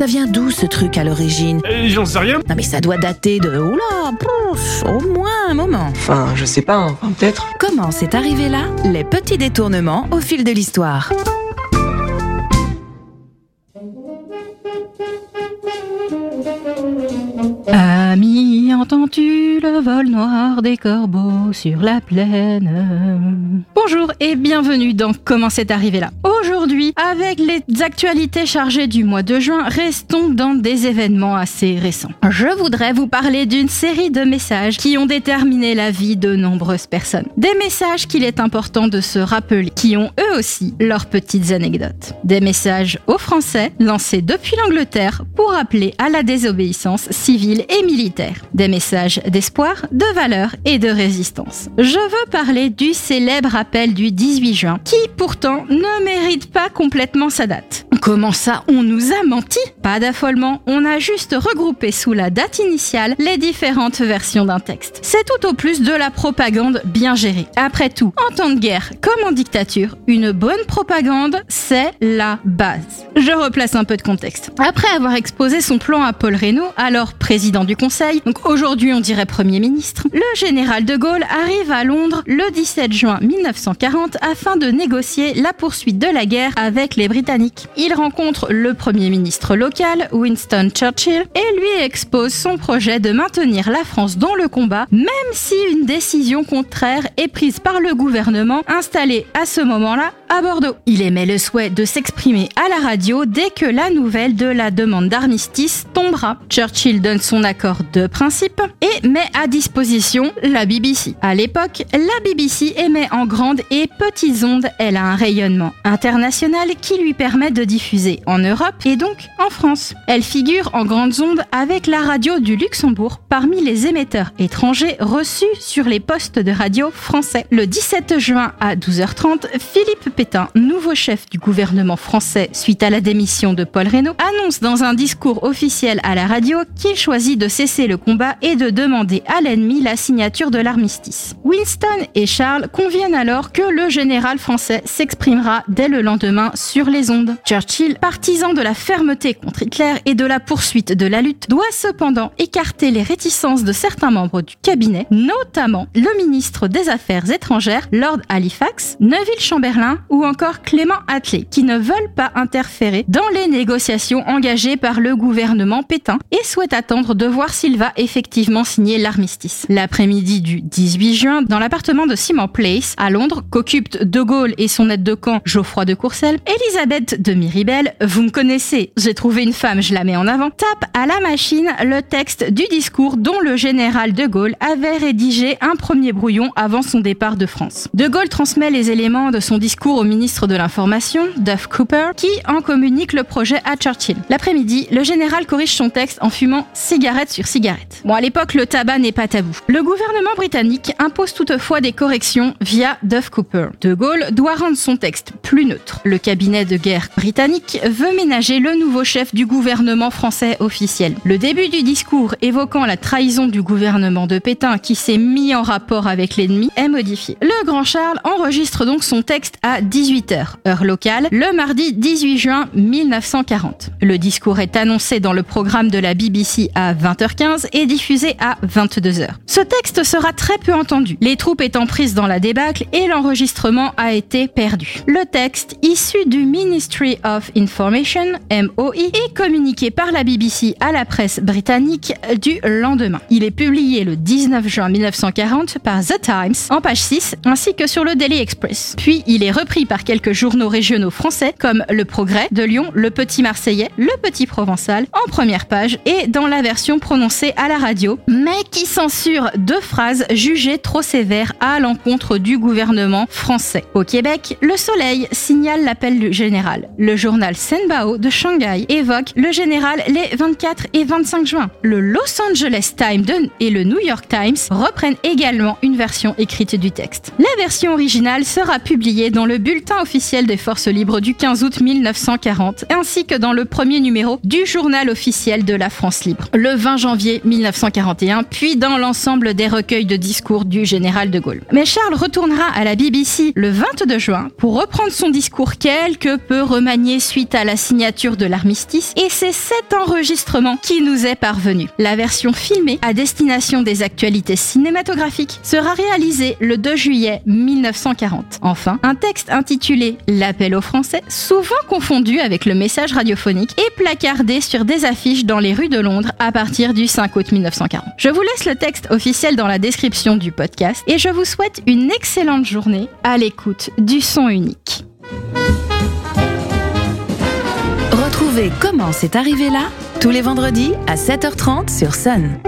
Ça vient d'où ce truc à l'origine Euh, J'en sais rien. Non mais ça doit dater de... Oula, pouf, au moins un moment. Enfin, je sais pas, hein. Enfin, peut-être. Comment c'est arrivé là Les petits détournements au fil de l'histoire. Ami, entends-tu le vol noir des corbeaux sur la plaine? Bonjour et bienvenue dans Comment c'est arrivé là? Aujourd'hui, avec les actualités chargées du mois de juin, restons dans des événements assez récents. Je voudrais vous parler d'une série de messages qui ont déterminé la vie de nombreuses personnes. Des messages qu'il est important de se rappeler, qui ont eux aussi leurs petites anecdotes. Des messages aux Français lancés depuis l'Angleterre pour appeler à la désobéissance civile et militaire. Des messages d'espoir, de valeur et de résistance. Je veux parler du célèbre appel du 18 juin, qui pourtant ne mérite pas complètement sa date. Comment ça, on nous a menti? Pas d'affolement, on a juste regroupé sous la date initiale les différentes versions d'un texte. C'est tout au plus de la propagande bien gérée. Après tout, en temps de guerre comme en dictature, une bonne propagande, c'est la base. Je replace un peu de contexte. Après avoir exposé son plan à Paul Reynaud, alors président du Conseil, donc aujourd'hui on dirait Premier ministre, le général de Gaulle arrive à Londres le 17 juin 1940 afin de négocier la poursuite de la guerre avec les Britanniques. Il rencontre le Premier ministre local, Winston Churchill, et lui expose son projet de maintenir la France dans le combat, même si une décision contraire est prise par le gouvernement installé à ce moment-là à Bordeaux. Il émet le souhait de s'exprimer à la radio dès que la nouvelle de la demande d'armistice tombera. Churchill donne son accord de principe et met à disposition la BBC. À l'époque, la BBC émet en grandes et petites ondes. Elle a un rayonnement international qui lui permet de diffuser en Europe et donc en France. Elle figure en grandes ondes avec la radio du Luxembourg parmi les émetteurs étrangers reçus sur les postes de radio français. Le 17 juin à 12h30, Philippe Pétain, nouveau chef du gouvernement français suite à la démission de Paul Reynaud, annonce dans un discours officiel à la radio qu'il choisit de cesser le combat et de demander à l'ennemi la signature de l'armistice. Winston et Charles conviennent alors que le général français s'exprimera dès le lendemain sur les ondes. Churchill, partisan de la fermeté contre Hitler et de la poursuite de la lutte, doit cependant écarter les réticences de certains membres du cabinet, notamment le ministre des Affaires étrangères, Lord Halifax, Neville Chamberlain ou encore Clément Attlee, qui ne veulent pas interférer dans les négociations engagées par le gouvernement Pétain et souhaitent attendre de voir s'il va effectivement signer l'armistice. L'après-midi du 18 juin, dans l'appartement de Simon Place, à Londres, qu'occupent De Gaulle et son aide de camp Geoffroy de Elisabeth de Miribel, vous me connaissez, j'ai trouvé une femme, je la mets en avant, tape à la machine le texte du discours dont le général de Gaulle avait rédigé un premier brouillon avant son départ de France. De Gaulle transmet les éléments de son discours au ministre de l'Information, Duff Cooper, qui en communique le projet à Churchill. L'après-midi, le général corrige son texte en fumant cigarette sur cigarette. Bon, à l'époque, le tabac n'est pas tabou. Le gouvernement britannique impose toutefois des corrections via Duff Cooper. De Gaulle doit rendre son texte plus neutre. Le cabinet de guerre britannique veut ménager le nouveau chef du gouvernement français officiel. Le début du discours évoquant la trahison du gouvernement de Pétain qui s'est mis en rapport avec l'ennemi est modifié. Le grand Charles enregistre donc son texte à 18h, heure locale, le mardi 18 juin 1940. Le discours est annoncé dans le programme de la BBC à 20h15 et diffusé à 22h. Ce texte sera très peu entendu, les troupes étant prises dans la débâcle et l'enregistrement a été perdu. Le texte, issu du Ministry of Information, MOI, est communiqué par la BBC à la presse britannique du lendemain. Il est publié le 19 juin 1940 par The Times en page 6 ainsi que sur le Daily Express. Puis il est repris par quelques journaux régionaux français comme Le Progrès de Lyon, Le Petit Marseillais, Le Petit Provençal en première page et dans la version prononcée à la radio, mais qui censure deux phrases jugées trop sévères à l'encontre du gouvernement français. Au Québec, Le Soleil signale l'appel du général. Le journal Senbao de Shanghai évoque le général les 24 et 25 juin. Le Los Angeles Times et le New York Times reprennent également une version écrite du texte. La version originale sera publiée dans le bulletin officiel des forces libres du 15 août 1940, ainsi que dans le premier numéro du journal officiel de la France libre, le 20 janvier 1941, puis dans l'ensemble des recueils de discours du général de Gaulle. Mais Charles retournera à la BBC le 22 juin pour reprendre son discours quelque peu remanié suite à la signature de l'armistice et c'est cet enregistrement qui nous est parvenu. La version filmée à destination des actualités cinématographiques sera réalisée le 2 juillet 1940. Enfin, un texte intitulé L'appel aux Français, souvent confondu avec le message radiophonique, est placardé sur des affiches dans les rues de Londres à partir du 5 août 1940. Je vous laisse le texte officiel dans la description du podcast et je vous souhaite une excellente journée à l'écoute du son unique. Retrouvez comment c'est arrivé là? Tous les vendredis à 7h30 sur Sun.